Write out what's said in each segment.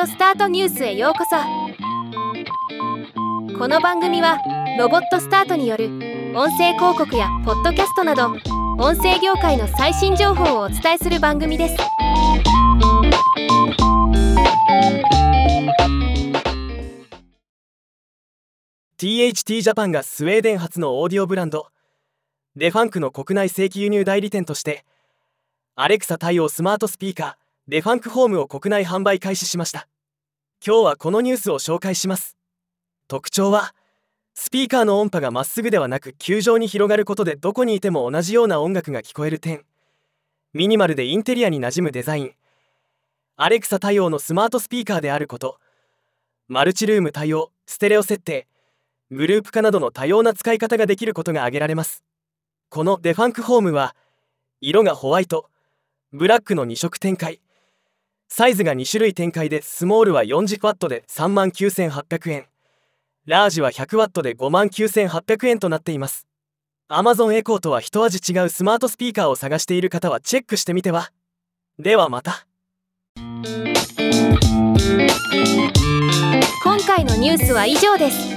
オスタートニュースへようこそ。この番組はロボットスタートによる音声広告やポッドキャストなど音声業界の最新情報をお伝えする番組です。THT ジャパンがスウェーデン発のオーディオブランドデファンクの国内正規輸入代理店としてアレクサ対応スマートスピーカーデファンクホームを国内販売開始しました。今日はこのニュースを紹介します。特徴はスピーカーの音波がまっすぐではなく球状に広がることでどこにいても同じような音楽が聞こえる点。ミニマルでインテリアに馴染むデザイン。アレクサ対応のスマートスピーカーであること。マルチルーム対応ステレオ設定。グループ化などの多様な使い方ができることが挙げられます。このデファンクホームは色がホワイト。ブラックの2色展開。サイズが2種類展開でスモールは 40W で3万9800円。ラージは 100W で5万9800円となっています。Amazon エコーとは一味違うスマートスピーカーを探している方はチェックしてみては。ではまた。今回のニュースは以上です。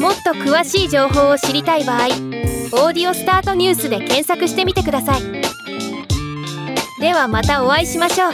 もっと詳しい情報を知りたい場合「オーディオスタートニュース」で検索してみてください。ではまたお会いしましょう。